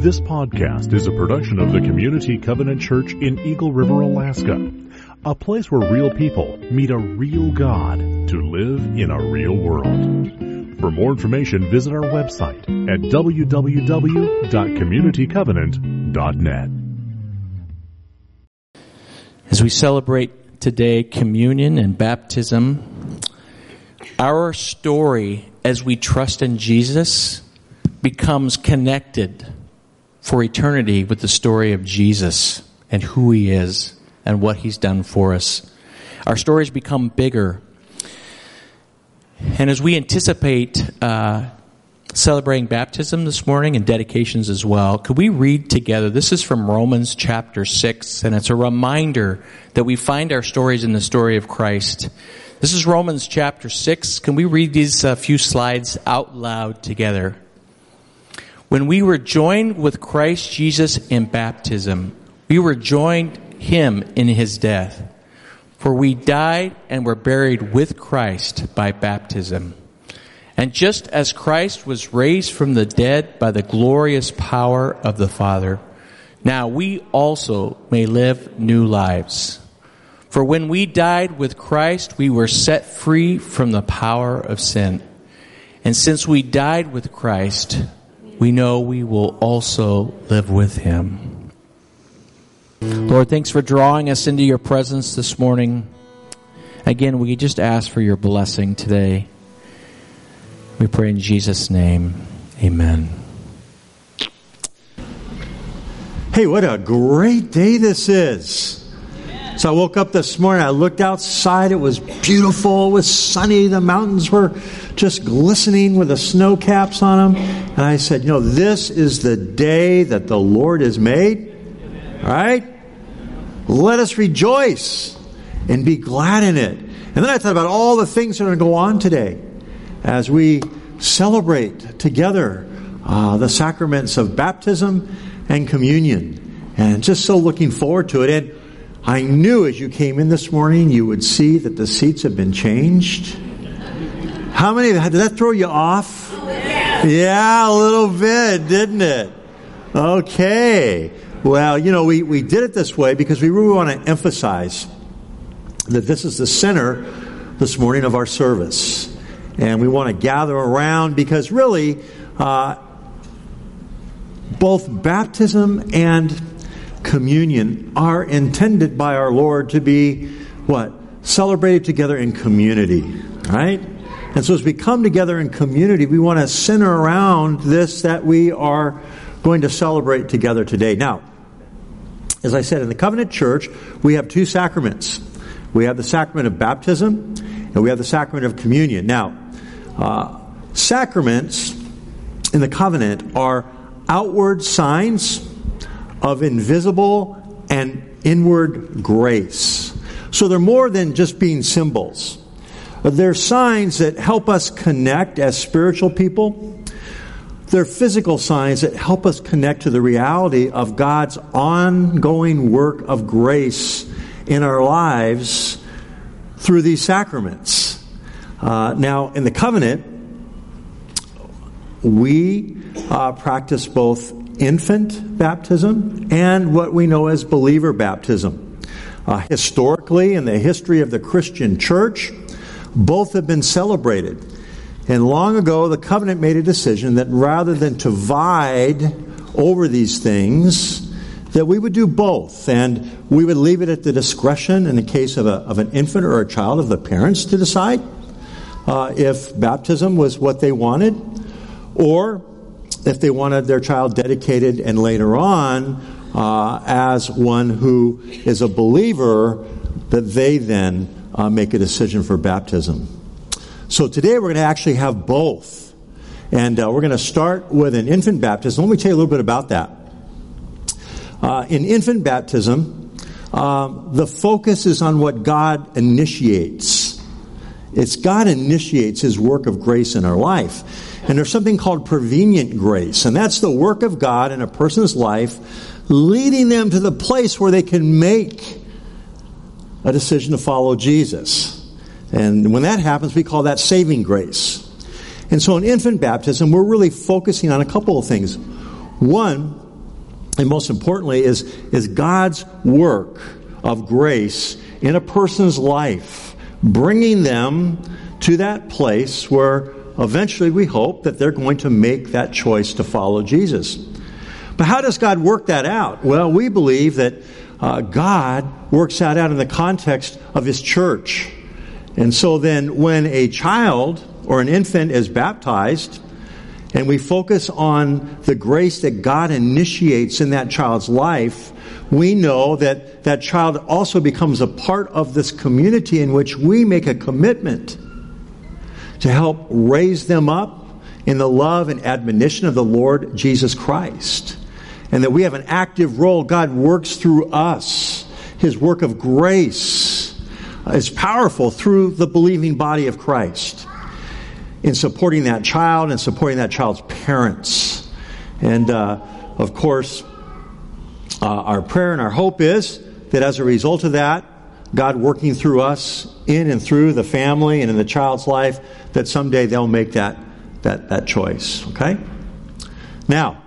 This podcast is a production of the Community Covenant Church in Eagle River, Alaska. A place where real people meet a real God to live in a real world. For more information, visit our website at www.communitycovenant.net. As we celebrate today communion and baptism, our story as we trust in Jesus becomes connected for eternity with the story of Jesus and who he is and what he's done for us. Our stories become bigger. And as we anticipate uh, celebrating baptism this morning and dedications as well, could we read together? This is from Romans chapter 6, and it's a reminder that we find our stories in the story of Christ. This is Romans chapter 6. Can we read these uh, few slides out loud together? When we were joined with Christ Jesus in baptism, we were joined him in his death. For we died and were buried with Christ by baptism. And just as Christ was raised from the dead by the glorious power of the Father, now we also may live new lives. For when we died with Christ, we were set free from the power of sin. And since we died with Christ, we know we will also live with him. Lord, thanks for drawing us into your presence this morning. Again, we just ask for your blessing today. We pray in Jesus' name. Amen. Hey, what a great day this is. So I woke up this morning, I looked outside, it was beautiful, it was sunny, the mountains were just glistening with the snow caps on them. And I said, you know, this is the day that the Lord has made. Right? Let us rejoice and be glad in it. And then I thought about all the things that are going to go on today as we celebrate together uh, the sacraments of baptism and communion. And just so looking forward to it. And I knew as you came in this morning, you would see that the seats have been changed. How many, did that throw you off? Yeah, a little bit, didn't it? Okay. Well, you know, we, we did it this way because we really want to emphasize that this is the center this morning of our service. And we want to gather around because really, uh, both baptism and communion are intended by our Lord to be what? Celebrated together in community, right? And so as we come together in community, we want to center around this that we are going to celebrate together today. Now, as I said, in the covenant church, we have two sacraments. We have the sacrament of baptism and we have the sacrament of communion. Now, uh, sacraments in the covenant are outward signs of invisible and inward grace. So they're more than just being symbols. They're signs that help us connect as spiritual people. They're physical signs that help us connect to the reality of God's ongoing work of grace in our lives through these sacraments. Uh, now, in the covenant, we uh, practice both infant baptism and what we know as believer baptism. Uh, historically, in the history of the Christian church, both have been celebrated. And long ago, the covenant made a decision that rather than divide over these things, that we would do both. And we would leave it at the discretion, in the case of, a, of an infant or a child, of the parents to decide uh, if baptism was what they wanted, or if they wanted their child dedicated and later on uh, as one who is a believer, that they then uh, make a decision for baptism. So today we're going to actually have both. And uh, we're going to start with an infant baptism. Let me tell you a little bit about that. Uh, in infant baptism, um, the focus is on what God initiates. It's God initiates His work of grace in our life. And there's something called prevenient grace, and that's the work of God in a person's life, leading them to the place where they can make a decision to follow Jesus. And when that happens, we call that saving grace. And so in infant baptism, we're really focusing on a couple of things. One, and most importantly, is, is God's work of grace in a person's life, bringing them to that place where eventually we hope that they're going to make that choice to follow Jesus. But how does God work that out? Well, we believe that uh, God works that out in the context of His church. And so then, when a child or an infant is baptized, and we focus on the grace that God initiates in that child's life, we know that that child also becomes a part of this community in which we make a commitment to help raise them up in the love and admonition of the Lord Jesus Christ. And that we have an active role. God works through us. His work of grace is powerful through the believing body of Christ in supporting that child and supporting that child's parents. And uh, of course, uh, our prayer and our hope is that as a result of that, God working through us in and through the family and in the child's life, that someday they'll make that, that, that choice. Okay? Now,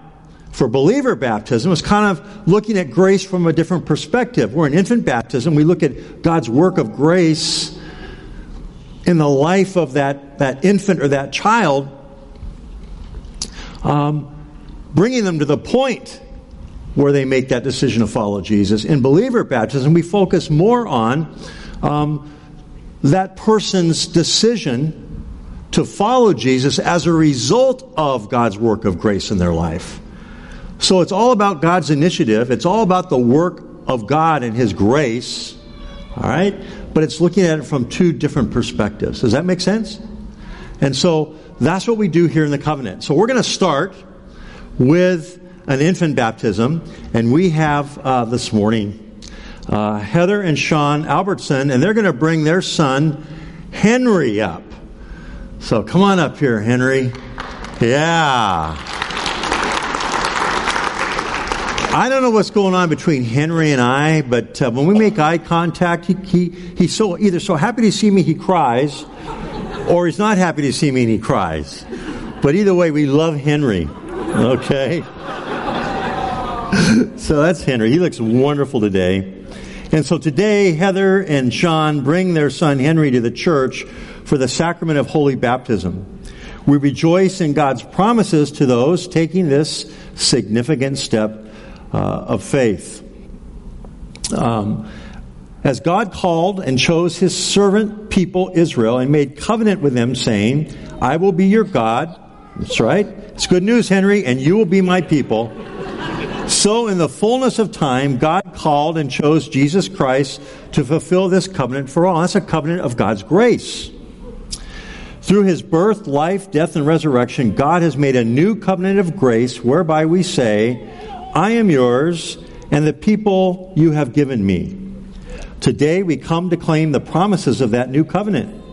for believer baptism, it's kind of looking at grace from a different perspective. We're in infant baptism, we look at God's work of grace in the life of that, that infant or that child, um, bringing them to the point where they make that decision to follow Jesus. In believer baptism, we focus more on um, that person's decision to follow Jesus as a result of God's work of grace in their life. So it's all about God's initiative, it's all about the work of God and His grace, all right? But it's looking at it from two different perspectives. Does that make sense? And so that's what we do here in the covenant. So we're going to start with an infant baptism, and we have uh, this morning uh, Heather and Sean Albertson, and they're going to bring their son Henry up. So come on up here, Henry. Yeah. I don't know what's going on between Henry and I, but uh, when we make eye contact, he, he, he's so either so happy to see me he cries, or he's not happy to see me and he cries. But either way, we love Henry. Okay? so that's Henry. He looks wonderful today. And so today, Heather and Sean bring their son Henry to the church for the sacrament of holy baptism. We rejoice in God's promises to those taking this significant step uh, of faith. Um, as God called and chose his servant people Israel and made covenant with them, saying, I will be your God. That's right. It's good news, Henry, and you will be my people. So, in the fullness of time, God called and chose Jesus Christ to fulfill this covenant for all. That's a covenant of God's grace. Through his birth, life, death, and resurrection, God has made a new covenant of grace whereby we say, I am yours and the people you have given me. Today we come to claim the promises of that new covenant,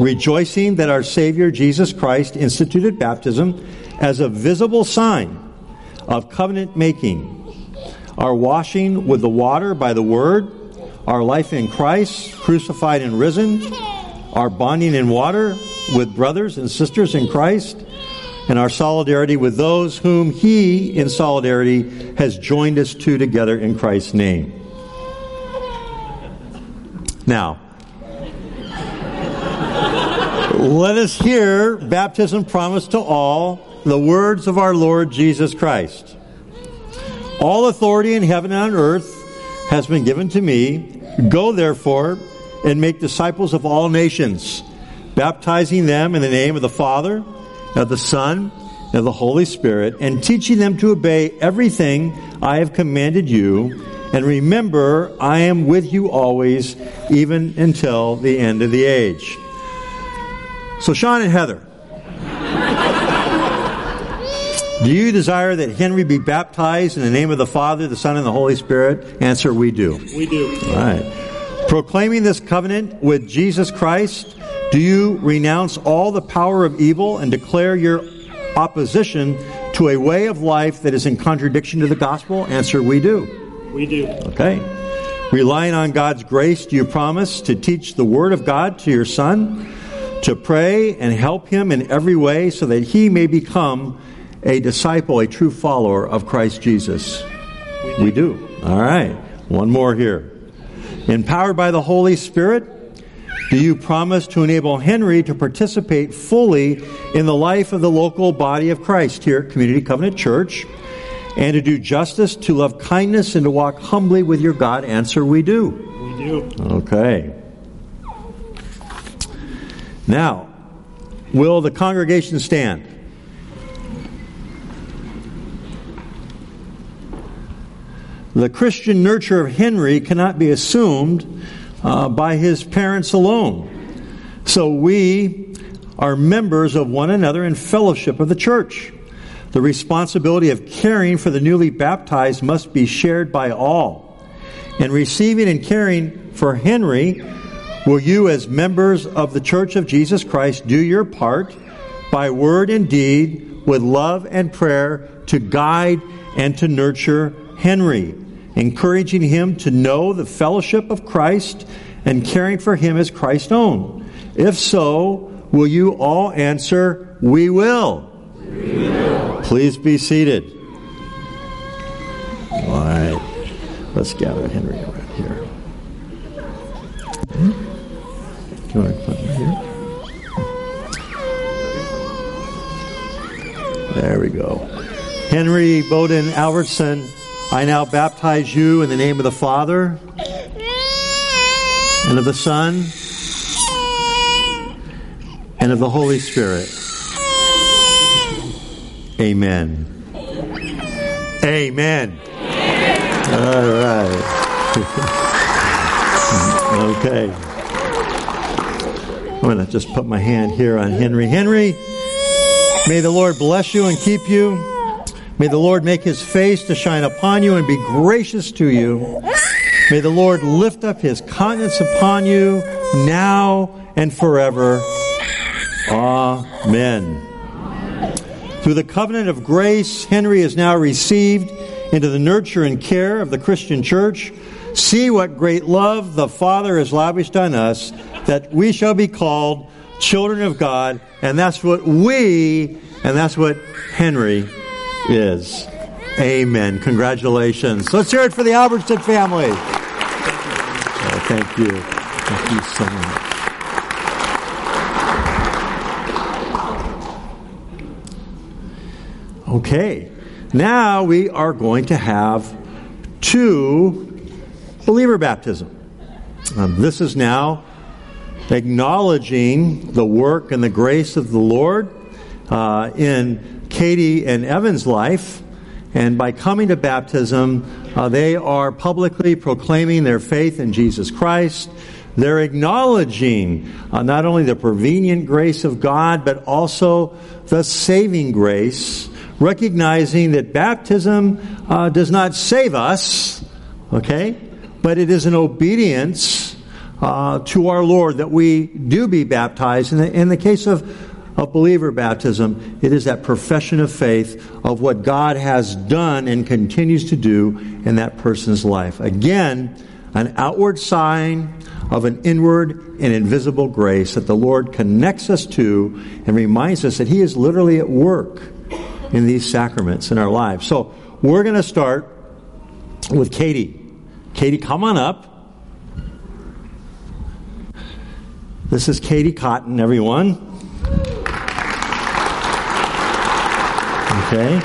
rejoicing that our Savior Jesus Christ instituted baptism as a visible sign of covenant making, our washing with the water by the word, our life in Christ, crucified and risen, our bonding in water with brothers and sisters in Christ, and our solidarity with those whom He, in solidarity, has joined us to together in Christ's name. Now, let us hear baptism promised to all the words of our Lord Jesus Christ. All authority in heaven and on earth has been given to me. Go therefore and make disciples of all nations, baptizing them in the name of the Father, of the Son, and of the Holy Spirit, and teaching them to obey everything I have commanded you. And remember, I am with you always, even until the end of the age. So, Sean and Heather, do you desire that Henry be baptized in the name of the Father, the Son, and the Holy Spirit? Answer, we do. We do. All right. Proclaiming this covenant with Jesus Christ, do you renounce all the power of evil and declare your opposition to a way of life that is in contradiction to the gospel? Answer, we do. We do. Okay. Relying on God's grace, do you promise to teach the Word of God to your son, to pray and help him in every way so that he may become a disciple, a true follower of Christ Jesus. We do. All right. One more here. Empowered by the Holy Spirit, do you promise to enable Henry to participate fully in the life of the local body of Christ here at Community Covenant Church and to do justice, to love kindness, and to walk humbly with your God? Answer, we do. We do. Okay. Now, will the congregation stand? The Christian nurture of Henry cannot be assumed uh, by his parents alone. So we are members of one another in fellowship of the church. The responsibility of caring for the newly baptized must be shared by all. In receiving and caring for Henry, will you, as members of the Church of Jesus Christ, do your part by word and deed with love and prayer to guide and to nurture Henry, encouraging him to know the fellowship of Christ and caring for him as Christ's own? If so, will you all answer, We will? We will. Please be seated. All right. Let's gather Henry around here. Do you want to put him here? There we go. Henry Bowden Albertson, I now baptize you in the name of the Father and of the Son and of the Holy Spirit. Amen. Amen. All right. okay. I'm going to just put my hand here on Henry. Henry, may the Lord bless you and keep you. May the Lord make his face to shine upon you and be gracious to you. May the Lord lift up his countenance upon you now and forever. Amen. Through the covenant of grace, Henry is now received into the nurture and care of the Christian church. See what great love the Father has lavished on us that we shall be called children of God, and that's what we, and that's what Henry is. Amen. Congratulations. Let's hear it for the Albertson family. Oh, thank you. Thank you so much. Okay, now we are going to have two believer baptism. Um, this is now acknowledging the work and the grace of the Lord uh, in Katie and Evan's life. And by coming to baptism, uh, they are publicly proclaiming their faith in Jesus Christ. They're acknowledging uh, not only the prevenient grace of God, but also the saving grace recognizing that baptism uh, does not save us, okay, but it is an obedience uh, to our Lord that we do be baptized. In the, in the case of, of believer baptism, it is that profession of faith of what God has done and continues to do in that person's life. Again, an outward sign of an inward and invisible grace that the Lord connects us to and reminds us that He is literally at work in these sacraments in our lives. So we're going to start with Katie. Katie, come on up. This is Katie Cotton, everyone. Okay.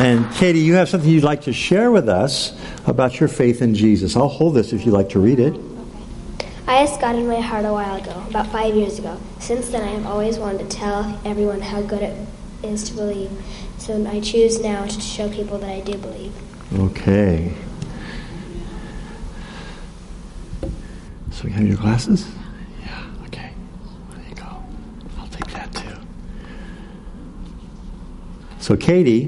And Katie, you have something you'd like to share with us about your faith in Jesus. I'll hold this if you'd like to read it. I asked God in my heart a while ago, about five years ago. Since then, I have always wanted to tell everyone how good it is to believe. So I choose now to show people that I do believe. Okay. So you have your glasses? Yeah, okay. There you go. I'll take that too. So, Katie,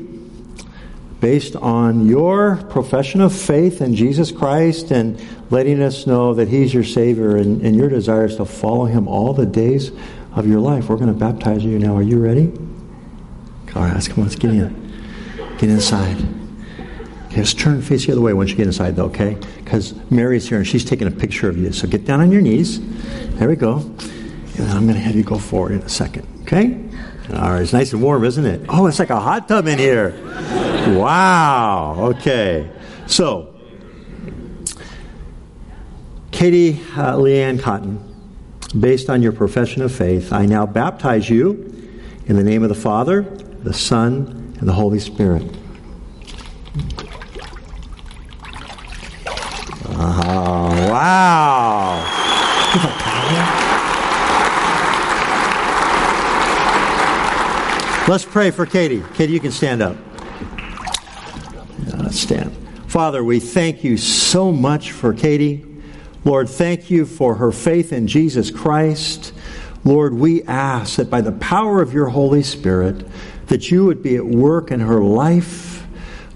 based on your profession of faith in Jesus Christ and letting us know that He's your Savior and, and your desires to follow Him all the days of your life, we're going to baptize you now. Are you ready? All right, let's come on, let's get in. Get inside. Okay, let's turn face the other way once you get inside, though, okay? Because Mary's here and she's taking a picture of you. So get down on your knees. There we go. And then I'm going to have you go forward in a second, okay? All right, it's nice and warm, isn't it? Oh, it's like a hot tub in here. Wow. Okay. So, Katie uh, Leanne Cotton, based on your profession of faith, I now baptize you in the name of the Father, the Son, and the Holy Spirit. Oh, wow. Let's pray for Katie. Katie, you can stand up. Let's stand. Father, we thank you so much for Katie. Lord, thank you for her faith in Jesus Christ. Lord, we ask that by the power of your Holy Spirit, that you would be at work in her life.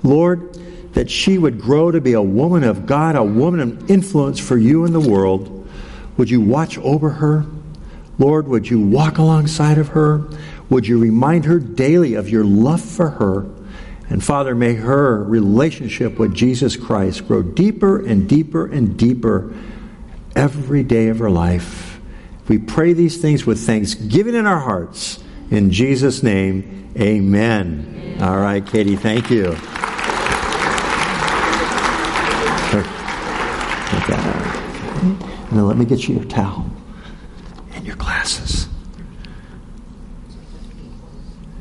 Lord, that she would grow to be a woman of God, a woman of influence for you in the world. Would you watch over her? Lord, would you walk alongside of her? Would you remind her daily of your love for her? And Father, may her relationship with Jesus Christ grow deeper and deeper and deeper every day of her life. We pray these things with thanksgiving in our hearts. In Jesus' name, amen. All right, Katie, thank you. Now let me get you your towel and your glasses.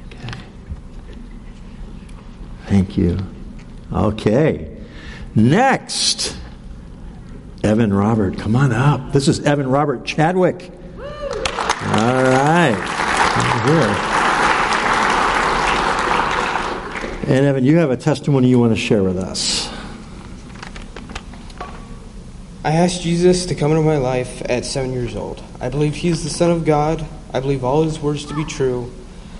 Okay. Thank you. Okay. Next, Evan Robert. Come on up. This is Evan Robert Chadwick. All right. Here. And Evan, you have a testimony you want to share with us. I asked Jesus to come into my life at seven years old. I believe He is the Son of God. I believe all His words to be true.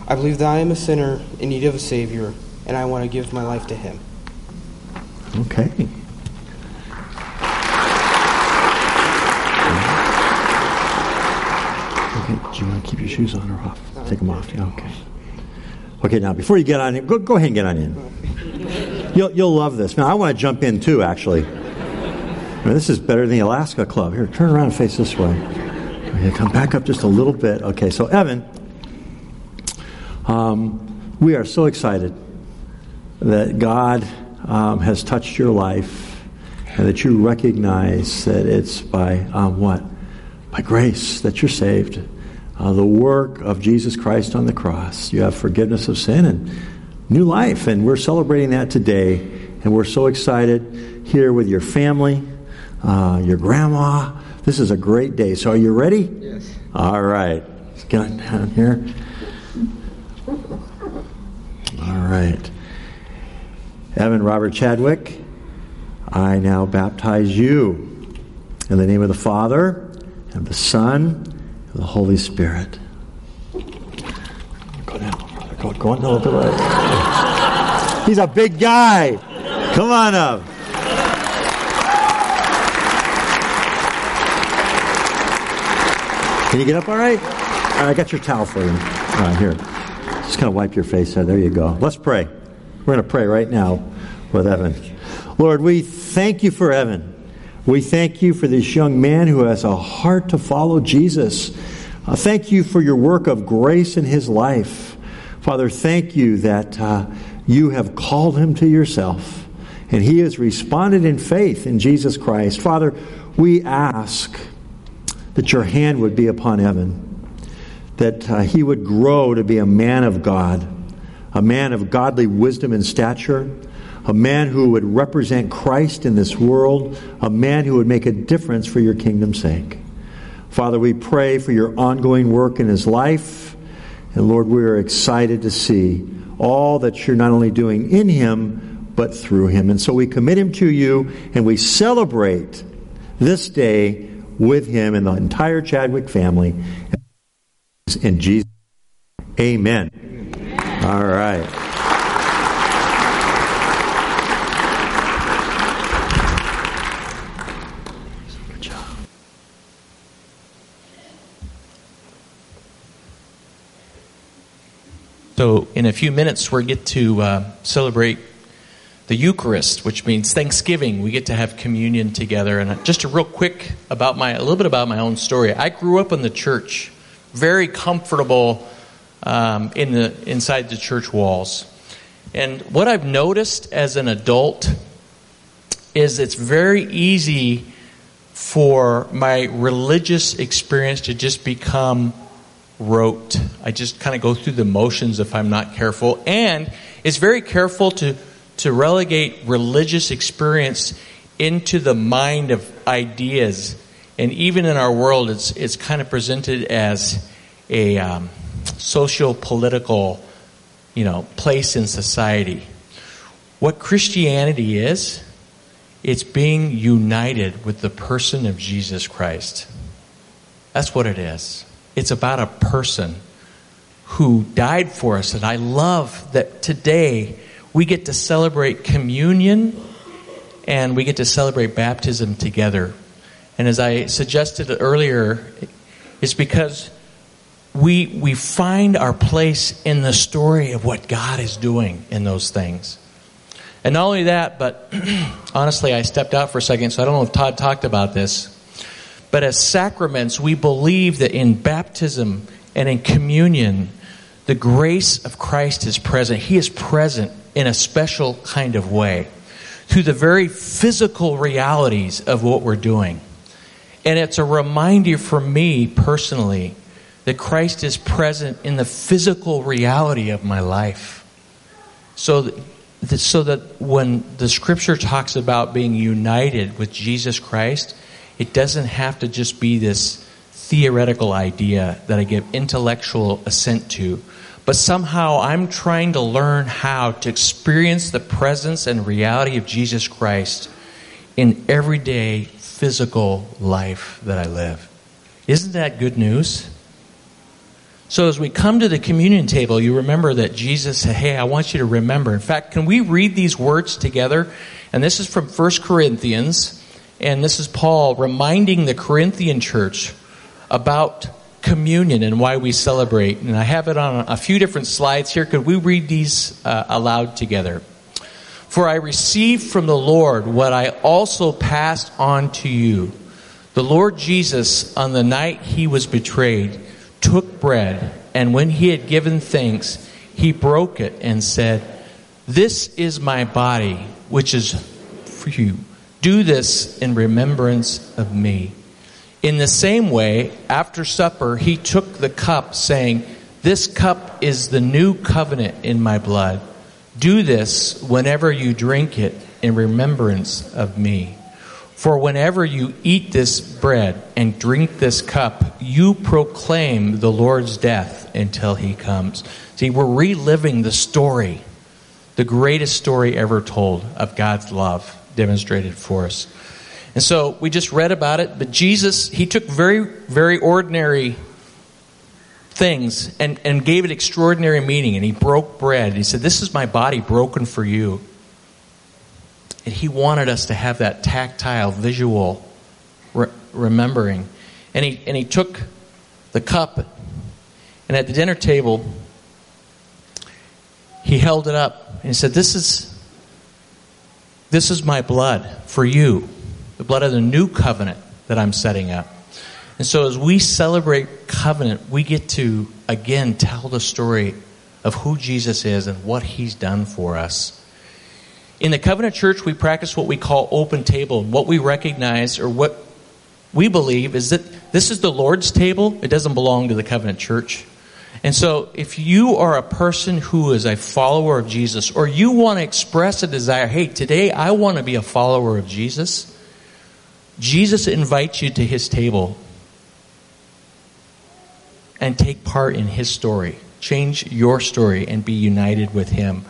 I believe that I am a sinner in need of a Savior, and I want to give my life to Him. Okay. Okay, do you want to keep your shoes on or off? Take them off. Yeah, okay. Okay, now before you get on in, go, go ahead and get on in. You'll, you'll love this. Now, I want to jump in too, actually. I mean, this is better than the Alaska Club. Here, turn around and face this way. Okay, come back up just a little bit. Okay, so Evan, um, we are so excited that God um, has touched your life and that you recognize that it's by um, what? By grace that you're saved. Uh, the work of Jesus Christ on the cross. You have forgiveness of sin and new life. And we're celebrating that today. And we're so excited here with your family, uh, your grandma. This is a great day. So are you ready? Yes. All right. Let's get down here. All right. Evan Robert Chadwick, I now baptize you in the name of the Father, and the Son, and the Holy Spirit. Go down. brother. Go, go on to the right. He's a big guy. Come on up. Can you get up all right? All right, I got your towel for you. All right, here. Just kind of wipe your face there. There you go. Let's pray. We're going to pray right now with Evan. Lord, we thank you for Evan. We thank you for this young man who has a heart to follow Jesus. Uh, thank you for your work of grace in his life. Father, thank you that uh, you have called him to yourself and he has responded in faith in Jesus Christ. Father, we ask that your hand would be upon Evan, that uh, he would grow to be a man of God, a man of godly wisdom and stature, a man who would represent Christ in this world, a man who would make a difference for your kingdom's sake. Father, we pray for your ongoing work in his life. And Lord, we are excited to see all that you're not only doing in him, but through him. And so we commit him to you and we celebrate this day with him and the entire Chadwick family. In Jesus. Amen. All right. So, in a few minutes, we get to uh, celebrate the Eucharist, which means Thanksgiving. We get to have communion together. And just a real quick about my, a little bit about my own story. I grew up in the church, very comfortable um, in the inside the church walls, And what I've noticed as an adult is it's very easy for my religious experience to just become rote. I just kind of go through the motions if I'm not careful. And it's very careful to, to relegate religious experience into the mind of ideas. And even in our world, it's, it's kind of presented as a um, socio political you know, place in society. What Christianity is, it's being united with the person of Jesus Christ. That's what it is. It's about a person who died for us. And I love that today we get to celebrate communion and we get to celebrate baptism together. And as I suggested earlier, it's because we, we find our place in the story of what God is doing in those things. And not only that, but honestly, I stepped out for a second, so I don't know if Todd talked about this. But as sacraments, we believe that in baptism and in communion, the grace of Christ is present. He is present in a special kind of way through the very physical realities of what we're doing. And it's a reminder for me personally that Christ is present in the physical reality of my life. So that, so that when the scripture talks about being united with Jesus Christ, it doesn't have to just be this theoretical idea that I give intellectual assent to, but somehow I'm trying to learn how to experience the presence and reality of Jesus Christ in everyday physical life that I live. Isn't that good news? So as we come to the communion table, you remember that Jesus said, Hey, I want you to remember. In fact, can we read these words together? And this is from 1 Corinthians, and this is Paul reminding the Corinthian church about communion and why we celebrate. And I have it on a few different slides here. Could we read these uh, aloud together? For I received from the Lord what I also passed on to you. The Lord Jesus, on the night he was betrayed, took bread, and when he had given thanks, he broke it and said, This is my body, which is for you. Do this in remembrance of me. In the same way, after supper, he took the cup, saying, This cup is the new covenant in my blood. Do this whenever you drink it in remembrance of me. For whenever you eat this bread and drink this cup, you proclaim the Lord's death until he comes. See, we're reliving the story, the greatest story ever told of God's love demonstrated for us. And so we just read about it, but Jesus, he took very, very ordinary things and, and gave it extraordinary meaning. And he broke bread. He said, This is my body broken for you. He wanted us to have that tactile, visual re- remembering. And he, and he took the cup, and at the dinner table, he held it up and he said, This is, this is my blood for you, the blood of the new covenant that I'm setting up. And so as we celebrate covenant, we get to again tell the story of who Jesus is and what he's done for us. In the covenant church, we practice what we call open table. What we recognize or what we believe is that this is the Lord's table. It doesn't belong to the covenant church. And so, if you are a person who is a follower of Jesus, or you want to express a desire, hey, today I want to be a follower of Jesus, Jesus invites you to his table and take part in his story. Change your story and be united with him.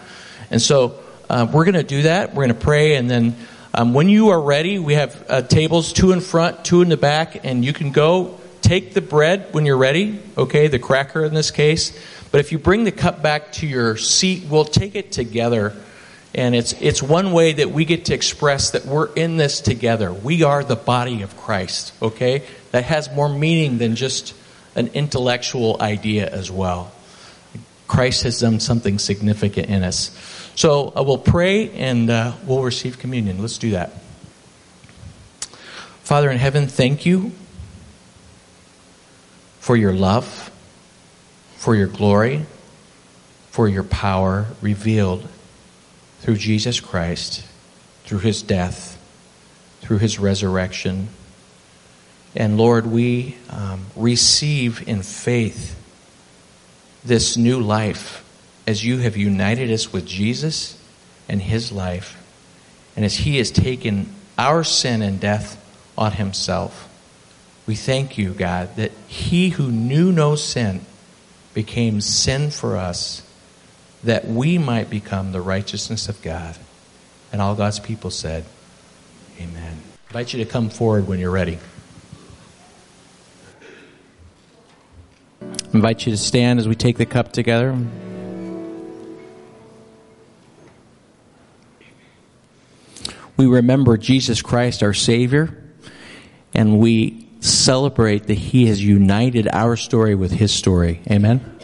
And so, uh, we're going to do that. We're going to pray, and then um, when you are ready, we have uh, tables two in front, two in the back, and you can go take the bread when you're ready, okay, the cracker in this case. But if you bring the cup back to your seat, we'll take it together. And it's, it's one way that we get to express that we're in this together. We are the body of Christ, okay? That has more meaning than just an intellectual idea as well. Christ has done something significant in us. So uh, we'll pray and uh, we'll receive communion. Let's do that. Father in heaven, thank you for your love, for your glory, for your power revealed through Jesus Christ, through his death, through his resurrection. And Lord, we um, receive in faith this new life as you have united us with Jesus and his life, and as he has taken our sin and death on himself. We thank you, God, that he who knew no sin became sin for us that we might become the righteousness of God. And all God's people said, Amen. I invite you to come forward when you're ready. I invite you to stand as we take the cup together. We remember Jesus Christ, our Savior, and we celebrate that He has united our story with His story. Amen.